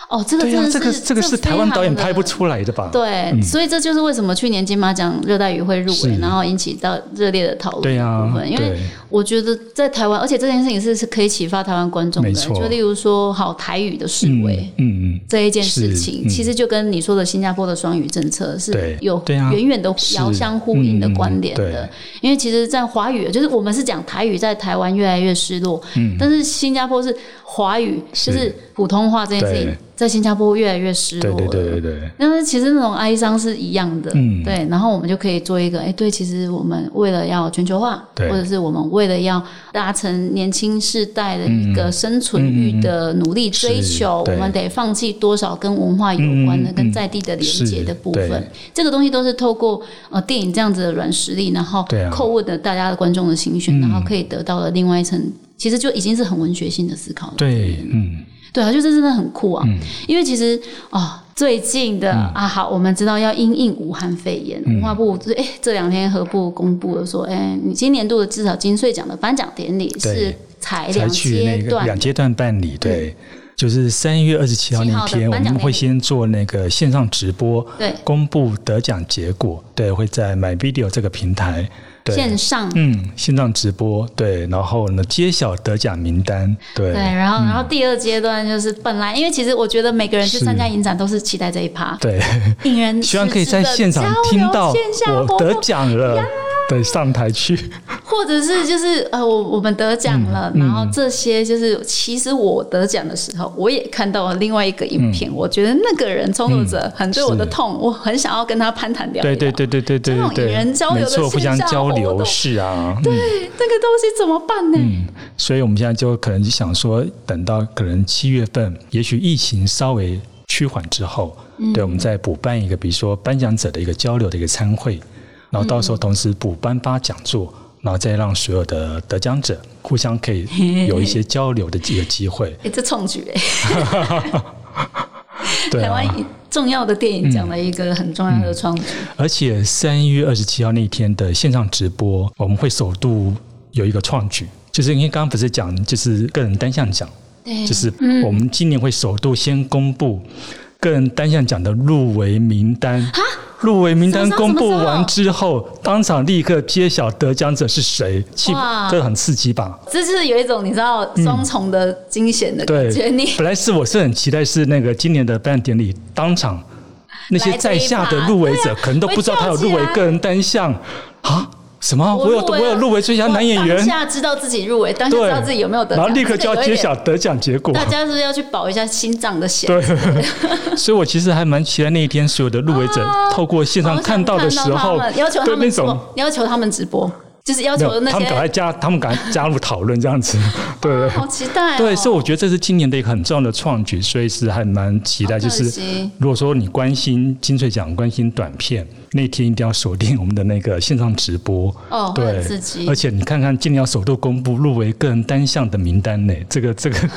哦，这个、真的是这个这个是台湾导演拍不。出来的吧？对，所以这就是为什么去年金马奖热带鱼会入围，然后引起到热烈的讨论对呀、的部分。因为我觉得在台湾，而且这件事情是是可以启发台湾观众的。就例如说，好台语的示威。嗯嗯，这一件事情，嗯其实就跟你说的新加坡的双语政策是有远远的遥相呼应的关联的。因为其实，在华语，就是我们是讲台语在台湾越来越失落，嗯但是新加坡是华语，就是普通话这件事情对，在新加坡越来越失落了。对对对对。但是其实那种哀伤是一样的，嗯对。然后我们就可以做一个，哎，对，其实我们为了要全球化，或者是我们为了要达成年轻世代的一个生存欲的努力追求，我们得放弃多少跟文化有关的、跟在地的连接的部分。这个东西都是透过呃电影这样子的软实力，然后叩问的大家的观众的心弦，嗯然后可以得到了另外一层，其实就已经是很文学性的思考了。对，嗯，对啊，就是真的很酷啊！因为其实哦，最近的、嗯。啊，好，我们知道要因应武汉肺炎，文化部哎这两天何部公布了说，哎，你今年度的至少金穗奖的颁奖典礼是对采两采取那个阶段两阶段办理，对。就是三月二十七号那7号天，我们会先做那个线上直播，对。公布得奖结果，对，会在 My Video 这个平台，对，线上。嗯，线上直播，对，然后呢，揭晓得奖名单，对，对，然后，然后第二阶段就是本来，因为其实我觉得每个人去参加影展都是期待这一趴，对，引人 希望可以在现场听到我得奖了，对，上台去，或者是就是呃，我我们得奖了，嗯然后这些就是其实我得奖的时候，我也看到了另外一个影嗯。片，我觉得那个人创作者很对我的痛，我很想要跟他攀谈聊一对聊。对对对对对。这种对引人交流的互相交流是啊，嗯。对，这个东西怎么办呢？所以我们现在就可能就想说，等到可能七月份，也许疫情稍微趋缓之后，嗯。对，我们再补办一个，比如说颁奖者的一个交流的一个参会，然后到时候同时补颁发讲座，然后再让所有的得奖者互相可以有一些交流的一个机会。哎，这创举哎，对台湾啊，重要的电影奖的一个很重要的创举。而且三月二十七号那天的线上直播，我们会首度有一个创举，就是因为刚刚不是讲就是个人单项奖。对，就是我们今年会首度先公布个人单项奖的入围名单。入围名单公布完之后，当场立刻揭晓得奖者是谁，气哇。这很刺激吧？这是有一种你知道双重的惊险的感对觉，你，本来是我是很期待是那个今年的颁奖典礼当场那些在下的入围者可能都不知道他有入围个人单项。啊？什么？我有我有入围最佳男演我员当，下知道自己入围，当下对知道自己有没有得奖，然后立刻就要揭晓得奖结果。大家是不是要去保一下心脏的险？对，所以我其实还蛮期待那一天所有的入围者透过线上看到的时候要求，那种们直播，要求他们直播，就是要，求那他们赶快，加，他们赶快加入讨论这样子，对。好期待哦。对，所以我觉得这是今年的一个很重要的创举，所以是还蛮期待。就是如果说你关心金穗奖、关心短片，那天一定要锁定我们的那个线上直播。哦，对很刺激而。且你看看今年要首度公布入围个人单项的名单呢，这个这个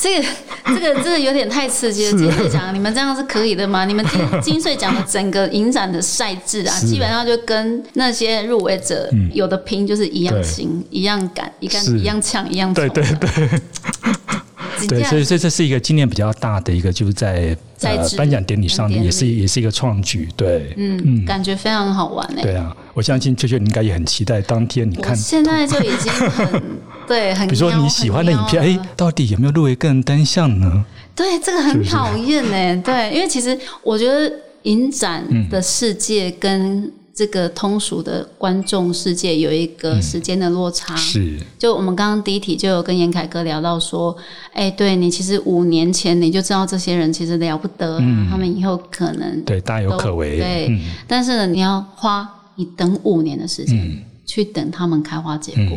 这个这个这个有点太刺激了。金穗奖，你们这样是可以的吗？你们金 金穗奖的整个影展的赛制啊，基本上就跟那些入围者有的拼就是一样对新、一样赶、一样一样呛、一样对对对 对，所以所以这是一个今年比较大的一个，就是在呃赛制颁奖典礼上也是也是一个创举。对，嗯，感觉非常好玩哎、对啊，我相信秋秋你应该也很期待当天你看。现在就已经很 对，很比如说你喜欢的影片，哎到底有没有入围个人单项呢？对，这个很讨厌呢。对，因为其实我觉得影展的世界跟这个通俗的观众世界有一个时间的落差。是，就我们刚刚第一题就有跟严凯哥聊到说，哎，对你其实五年前你就知道这些人其实了不得、啊，他们以后可能对，大有可为。对，嗯。但是呢，你要花你等五年的时间、嗯。去等他们开花结果。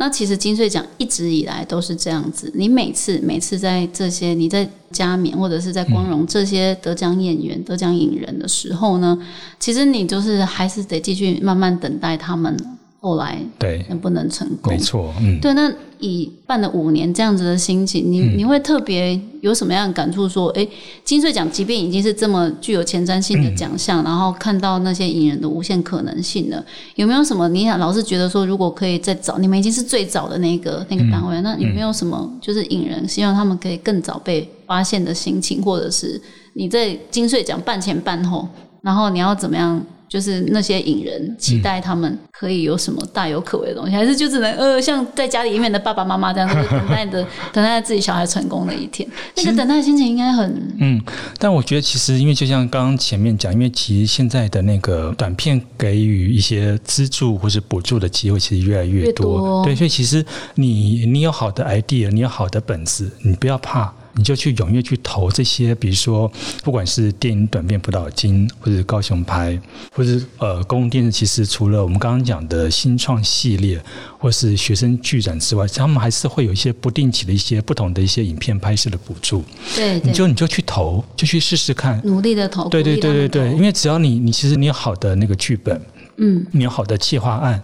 嗯那其实金穗奖一直以来都是这样子，你每次每次在这些你在加冕或者是在光荣这些得奖演员、得奖影人的时候呢，其实你就是还是得继续慢慢等待他们后来对，能不能成功没。错，嗯，对，那以办了五年这样子的心情，你你会特别有什么样的感触？说，哎，金穗奖即便已经是这么具有前瞻性的奖项，然后看到那些影人的无限可能性了，有没有什么？你想老是觉得说，如果可以再早，你们已经是最早的那个那个单位，那有没有什么就是影人希望他们可以更早被发现的心情，或者是你在金穗奖办前办后，然后你要怎么样？就是那些影人期待他们可以有什么大有可为的东西，还是就只能呃像在家里面的爸爸妈妈这样，就是等待的 等待自己小孩成功的一天，那个等待的心情应该很嗯，但我觉得其实，因为就像刚刚前面讲，因为其实现在的那个短片给予一些资助或是补助的机会，其实越来越越多对，所以其实你你有好的 idea，你有好的本子，你不要怕。你就去踊跃去投这些，比如说，不管是电影短片辅导金，或者是高雄拍，或者是呃公共电视，其实除了我们刚刚讲的新创系列，或是学生剧展之外，他们还是会有一些不定期的一些不同的一些影片拍摄的补助。对对，你就你就去投，就去试试看。努力的投，对对对对对，因为只要你你其实你有好的那个剧本，嗯，你有好的企划案，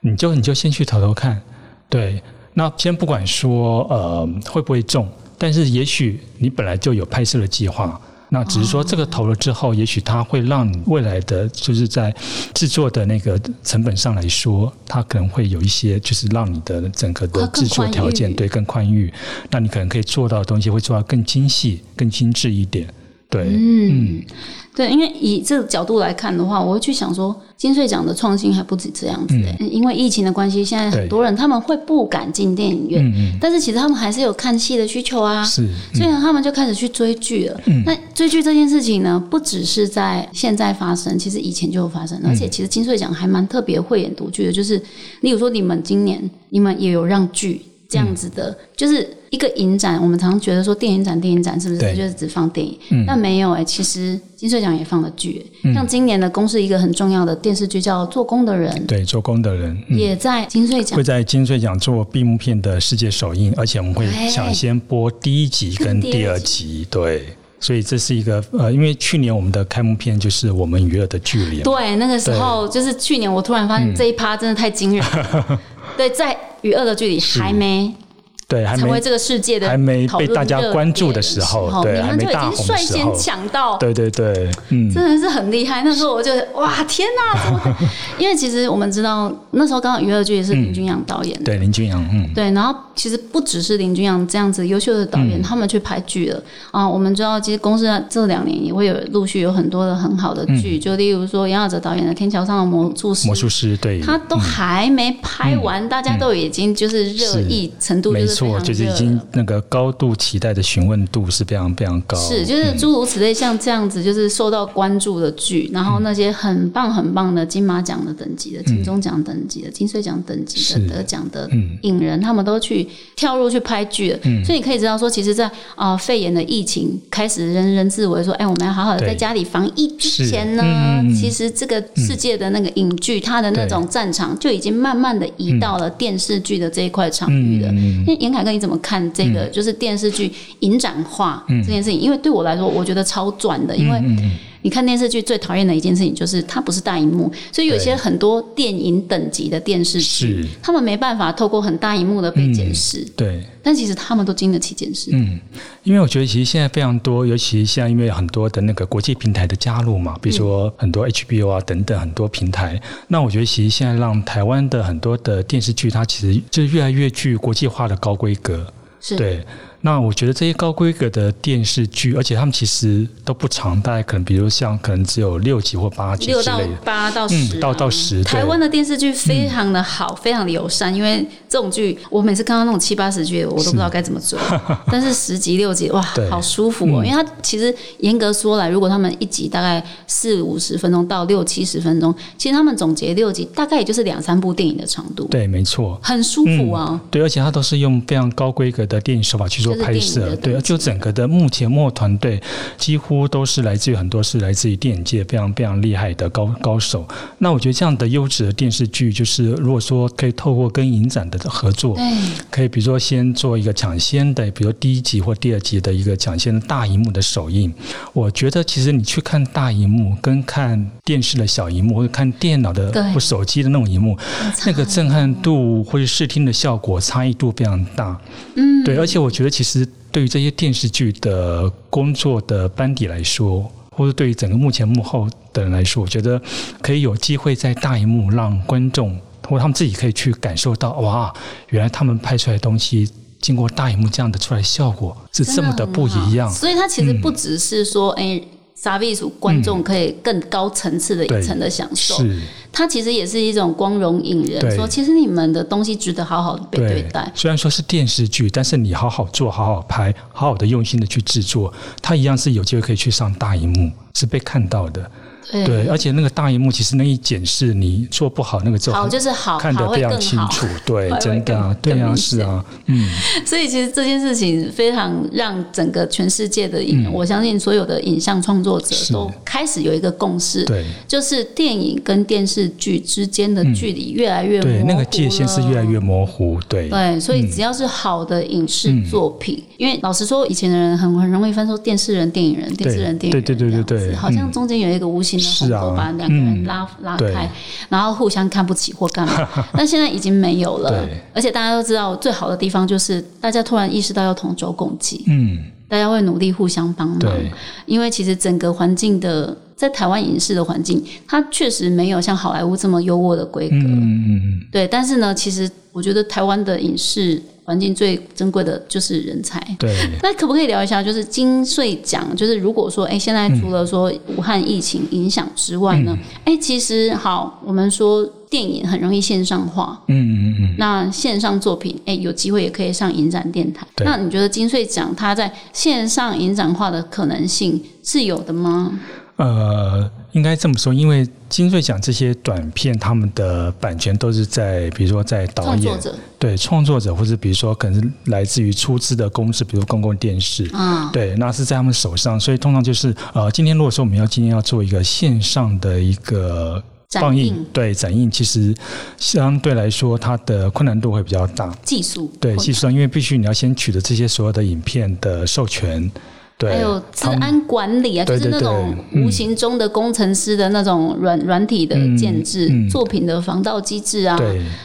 你就你就先去投投看。对，那先不管说呃会不会中，但是也许你本来就有拍摄的计划。那只是说这个投了之后，也许它会让你未来的就是在制作的那个成本上来说，它可能会有一些就是让你的整个的制作条件对更宽裕，那你可能可以做到的东西会做到更精细、更精致一点。对，嗯，对，因为以这个角度来看的话，我会去想说，金穗奖的创新还不止这样子、欸因为疫情的关系，现在很多人他们会不敢进电影院，嗯嗯，但是其实他们还是有看戏的需求啊。是，所以呢，他们就开始去追剧了。嗯那追剧这件事情呢，不只是在现在发生，其实以前就有发生。而且，其实金穗奖还蛮特别慧眼独具的，就是例如说，你们今年你们也有让剧这样子的，就是一个影展。我们常觉得说电影展、电影展是不是就是只放电影？嗯。但没有哎、其实金穗奖也放了剧、欸像今年的公是一个很重要的电视剧叫《做工的人》，对，做工的人，嗯。也在金穗奖。会在金穗奖做闭幕片的世界首映，而且我们会哎。抢先播第一集跟第二集，对，所以这是一个呃，因为去年我们的开幕片就是我们娱乐的距离，对，那个时候就是去年，我突然发嗯现这一趴真的太惊人了。对，在与恶的距离还没对，还没成为这个世界的还没被大家热关注的时候对你们就已还没大经率先红的时候。抢到，对对对，嗯，真的是很厉害。那时候我就哇 天哪，怎么？因为其实我们知道那时候刚好娱乐剧也是林君阳导演。的。对林君阳，嗯，对，然后其实不只是林君阳这样子优秀的导演，他们去拍剧了。啊。我们知道，其实公司这两年也会有陆续有很多的很好的剧，就例如说杨雅哲导演的《天桥上的魔术师》，魔术师对，他都还没拍完，大家都已经就是热议程度就是错，就是已经那个高度期待的询问度是非常非常高，是，就是诸如此类，像这样子，就是受到关注的剧，然后那些很棒很棒的金马奖的等级的、金钟奖等级的、金穗奖等级的得奖的嗯。影人，他们都去跳入去拍剧了。所以你可以知道说，其实在，啊肺炎的疫情开始人人自危，说，哎，我们要好好的在家里防疫之前呢，其实这个世界的那个影剧，它的那种战场就已经慢慢的移到了电视剧的这一块场域了。嗯那严凯哥，你怎么看这个？就是电视剧影展化这件事情？因为对我来说，我觉得超赚的。因为你看电视剧最讨厌的一件事情就是它不是大荧幕，所以有些很多电影等级的电视剧是，他们没办法透过很大荧幕的被检视，对。但其实他们都经得起检视。嗯，因为我觉得其实现在非常多，尤其现在因为很多的那个国际平台的加入嘛，比如说很多 HBO 啊等等很多平台，那我觉得其实现在让台湾的很多的电视剧，它其实就是越来越具国际化的高规格。是，对，那我觉得这些高规格的电视剧，而且他们其实都不长，大概可能比如像可能只有六集或八集六到之类的。八到十、啊嗯到到10对台湾的电视剧非常的好，非常的友善，因为这种剧我每次看到那种七八十集，我都不知道该怎么追。但是十集六集，哇，好舒服哦！因为它其实严格说来，如果他们一集大概四五十分钟到六七十分钟，其实他们总结六集，大概也就是两三部电影的长度，对，没错。很舒服啊。对，而且它都是用非常高规格的电影手法去做拍摄对，就整个的目前幕后团队几乎都是来自于很多是来自于电影界非常非常厉害的高高手。那我觉得这样的优质的电视剧，就是如果说可以透过跟影展的合作，可以比如说先做一个抢先的，比如第一集或第二集的一个抢先的大荧幕的首映。我觉得其实你去看大荧幕，跟看电视的小荧幕，或者看电脑的或手机的那种荧幕，那个震撼度或者视听的效果差异度非常大。嗯，对，而且我觉得其实对于这些电视剧的工作的班底来说，或者对于整个幕前幕后的人来说，我觉得可以有机会在大荧幕让观众或他们自己可以去感受到，哇，原来他们拍出来的东西。经过大荧幕这样的出来效果是这么的不一样，所以它其实不只是说，哎、沙比族观众可以更高层次的一层的享受，是它其实也是一种光荣引人，说其实你们的东西值得好好的被对待。虽然说是电视剧，但是你好好做、好好拍、好好的用心的去制作，它一样是有机会可以去上大荧幕，是被看到的。对。对，而且那个大荧幕其实那一检视你做不好那个之后，好就是好，看得非常。清楚。对 真的啊，对啊，是啊，嗯，所以其实这件事情非常让整个全世界的影，我相信所有的影像创作者都开始有一个共识，对。就是电影跟电视剧之间的距离越来越模糊对，那个界限是越来越模糊。对，对，所以只要是好的影视作品，因为老实说，以前的人很很容易分说电视人、电影人、电视人、电影人，对对对对好像嗯。中间有一个无形的是啊鸿沟，把两个人嗯拉拉开，然后互相看不起或干嘛。但现在已经没有了，而且大家都知道，最好的地方就是大家突然意识到要同舟共济，嗯，大家会努力互相帮忙。因为其实整个环境的，在台湾影视的环境，它确实没有像好莱坞这么优渥的规格。嗯嗯嗯，对，但是呢，其实我觉得台湾的影视环境最珍贵的就是人才。对，那可不可以聊一下，就是金穗奖？就是如果说，哎，现在除了说武汉疫情影响之外呢，哎、其实好，我们说电影很容易线上化，嗯嗯嗯，那线上作品，哎，有机会也可以上影展电台。那你觉得金穗奖它在线上影展化的可能性是有的吗？呃，应该这么说，因为金穗奖这些短片，他们的版权都是在，比如说在导演对创作者，或者比如说可能是来自于出资的公司，比如公共电视，嗯，对，那是在他们手上，所以通常就是呃，今天如果说我们要今天要做一个线上的一个放映映，对展映，其实相对来说它的困难度会比较大。技术。对，技术上，因为必须你要先取得这些所有的影片的授权，对，还有治安管理啊，就是那种无形中的工程师的那种软软体的建制、嗯嗯。作品的防盗机制啊，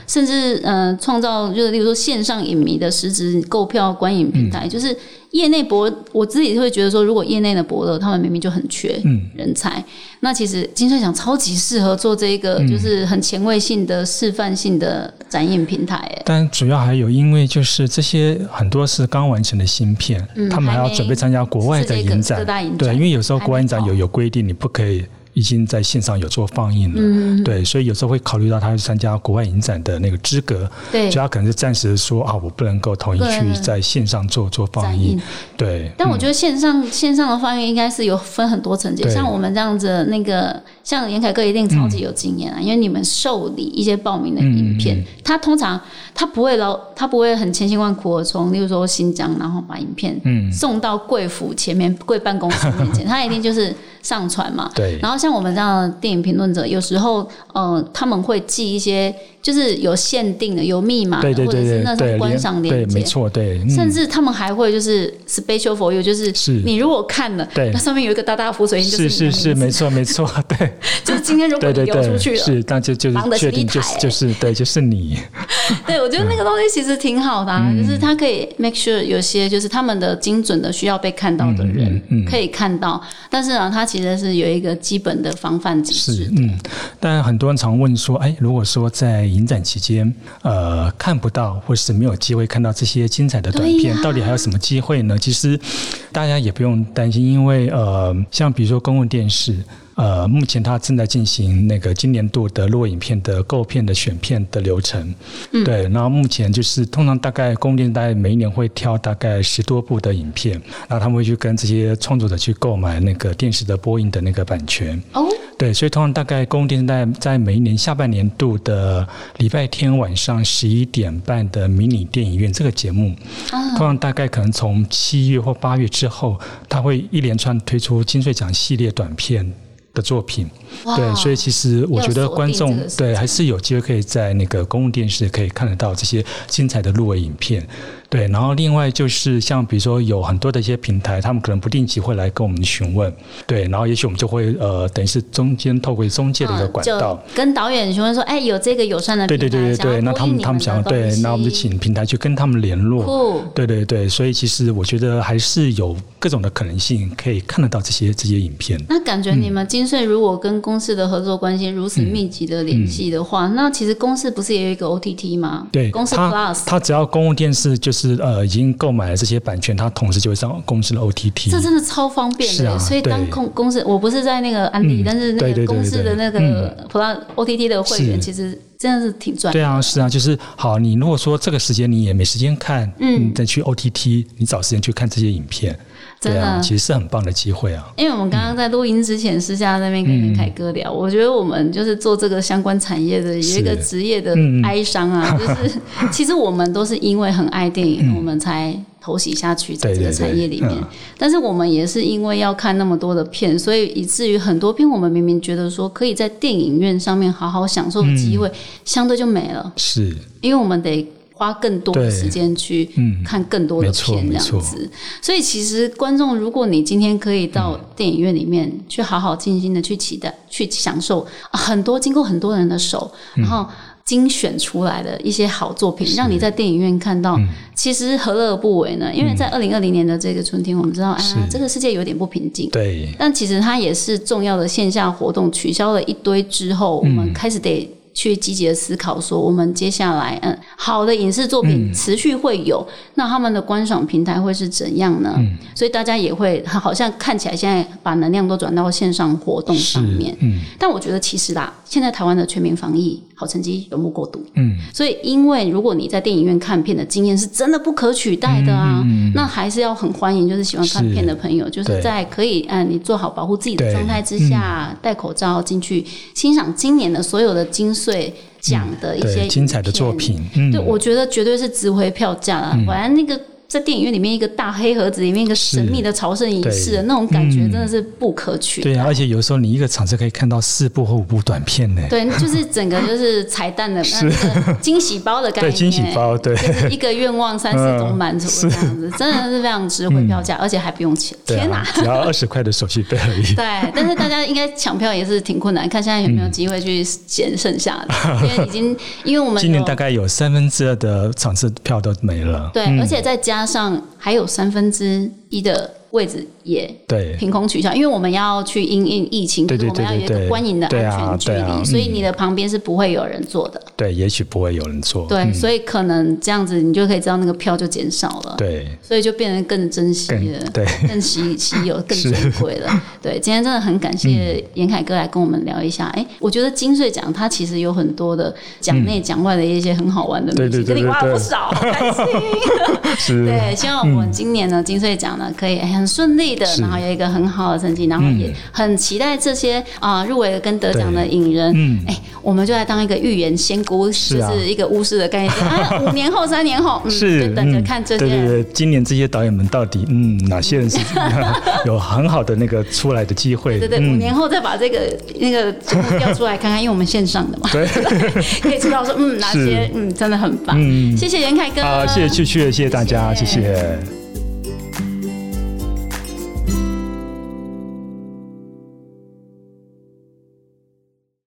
甚至呃创造就是例如说线上影迷的实质购票观影平嗯。台，就是业内博，我自己会觉得说，如果业内的博乐他们明明就很缺嗯。人才，那其实金穗奖超级适合做这一个嗯。就是很前卫性的示范性的展映平台，哎，但主要还有，因为就是这些很多是刚完成的芯片，嗯他们还要准备参加国外的影，展。对，因为有时候国外影展有有规定，你不可以已经在线上有做放映了，嗯。对，所以有时候会考虑到他去参加国外影展的那个资格，对。所以他可能是暂时说啊，我不能够同意去在线上做做放映。对，但我觉得线上、线上的放映应该是有分很多层级，像我们这样子那个，像严凯哥一定超级有经验啊，因为你们受理一些报名的影片，他通常他不会老，他不会很千辛万苦的从，例如说新疆，然后把影片嗯。送到贵府前面贵办公室面前，他一定就是上传嘛。对。然后像我们这样的电影评论者，有时候呃他们会寄一些就是有限定的、有密码的，对对或者是对对对，那种观赏对，链接。没。错，对，嗯。甚至他们还会就是 special for you，就是是。你如果看了，对。那上面有一个大大浮水印，就是是是是，没错没错，对。就是今天如果你对对对，流出去了，是，那就就是确定起一台就是就是对，就是你，对我觉得那个东西其实挺好的、啊，嗯就是它可以 make sure 有些就是他们的精准的需要被看到的人可以看到，但是呢，它其其实是有一个基本的防范机制是，。嗯，但很多人常问说，哎，如果说在影展期间，呃，看不到或是没有机会看到这些精彩的短片，到底还有什么机会呢？其实大家也不用担心，因为呃，像比如说公共电视。呃，目前它正在进行那个今年度的录影片的购片的选片的流程，嗯对。然后目前就是通常大概公共电概每一年会挑大概十多部的影片，然后他们会去跟这些创作者去购买那个电视的播映的那个版权，哦，对，所以通常大概公共电视台在每一年下半年度的礼拜天晚上十一点半的迷你电影院这个节目，啊通常大概可能从七月或八月之后，它会一连串推出金穗奖系列短片。的作品，对，所以其实我觉得观众对还是有机会可以在那个公共电视可以看得到这些精彩的入围影片，对。然后另外就是像比如说有很多的一些平台，他们可能不定期会来跟我们询问，对，然后也许我们就会呃，等于是中间透过中介的一个管道，跟导演询问说，哎，有这个友善的对对对对对，那他们他们想要对，那我们就请请平台去跟他们联络，对对对，所以其实我觉得还是有各种的可能性可以看得到这些这些影片。那感觉你们金穗如果跟公司的合作关系如此密集的联系的话，那其实公司不是也有一个 OTT 吗？嗯对，公司 Plus，它只要公共电视就是呃已经购买了这些版权，它同时就会上公司的 OTT。这真的超方便的。是啊所以当对公公司，我不是在那个安利，嗯但是那个公司的那对个 Plus OTT 的会员，其实真的是挺赚。对啊，是啊，就是好。你如果说这个时间你也没时间看，嗯你再去 OTT，你找时间去看这些影片，真的对啊，其实是很棒的机会啊。因为我们刚刚在录音之前，私下在那边跟凯哥聊，我觉得我们就是做这个相关产业的有一个职业的哀伤啊，就是 其实我们都是因为很爱电影，嗯我们才投洗下去在这个产业里面。嗯。但是我们也是因为要看那么多的片，所以以至于很多片我们明明觉得说可以在电影院上面好好享受的机嗯。会，相对就没了，是，因为我们得。花更多的时间去嗯。看更多的片，这样子。所以其实观众，如果你今天可以到电影院里面去好好静心的去期待、去享受、啊很多经过很多人的手，然后精选出来的一些好作品，让你在电影院看到，其实何乐而不为呢？因为在二零二零年的这个春天，我们知道，哎呀，这个世界有点不平静。对，但其实它也是重要的线下活动取消了一堆之后，我们开始得去积极的思考，说我们接下来嗯好的影视作品持续会有，那他们的观赏平台会是怎样呢？所以大家也会好像看起来现在把能量都转到线上活动上面。嗯。但我觉得其实啦，现在台湾的全民防疫好成绩有目共睹，嗯，所以因为如果你在电影院看片的经验是真的不可取代的啊，那还是要很欢迎，就是喜欢看片的朋友，就是在可以嗯你做好保护自己的状态之下，戴口罩进去欣赏今年的所有的金穗奖的一些精彩的作品，嗯，对，我觉得绝对是值回票价了。反正那个在电影院里面一个大黑盒子里面一个神秘的朝圣仪式的那种感觉，嗯真的是不可取代。对啊，而且有时候你一个场次可以看到四部或五部短片呢。对，就是整个就是彩蛋的那个惊喜包的概念，对惊喜包对就是一个愿望三四种 满足这样子，真的是非常值回票价，而且还不用钱。对天哪啊！，只要二十块的手续费而已。对，但是大家应该抢票也是挺困难，看现在有没有机会去捡剩下的，因为已经因为我们今年大概有三分之二的场次票都没了。对，而且再加加上还有三分之一的位置也对凭空取消，因为我们要去因应疫情，对就是我们要有一个对对对观影的安啊全距离，所以嗯你的旁边是不会有人坐的。对，也许不会有人坐。对，嗯所以可能这样子你就可以知道那个票就减少了。对，所以就变得更珍惜更了，对更稀稀有、更 珍贵了。对，今天真的很感谢严凯哥来跟我们聊一下。哎、我觉得金穗奖它其实有很多的奖内奖外的一些很好玩的对东西，对对对对跟你挖了不少，开心。是，对，希望我们今年呢金穗奖呢可以很顺利的，然后有一个很好的成绩，然后也很期待这些啊、入围跟得奖的影人，嗯。哎、我们就来当一个预言仙姑，就是一个巫师的概念，啊，五年后、三年后，嗯，是就等着嗯。看这些。人。对对对，今年这些导演们到底嗯哪些人是 有很好的那个出来的机会？对对，嗯。五年后再把这个那个调出来看看，因为我们线上的嘛，对，可以知道说，嗯，哪些嗯真的很棒。嗯。谢谢袁凯哥，好，谢谢去去，谢谢大家，谢谢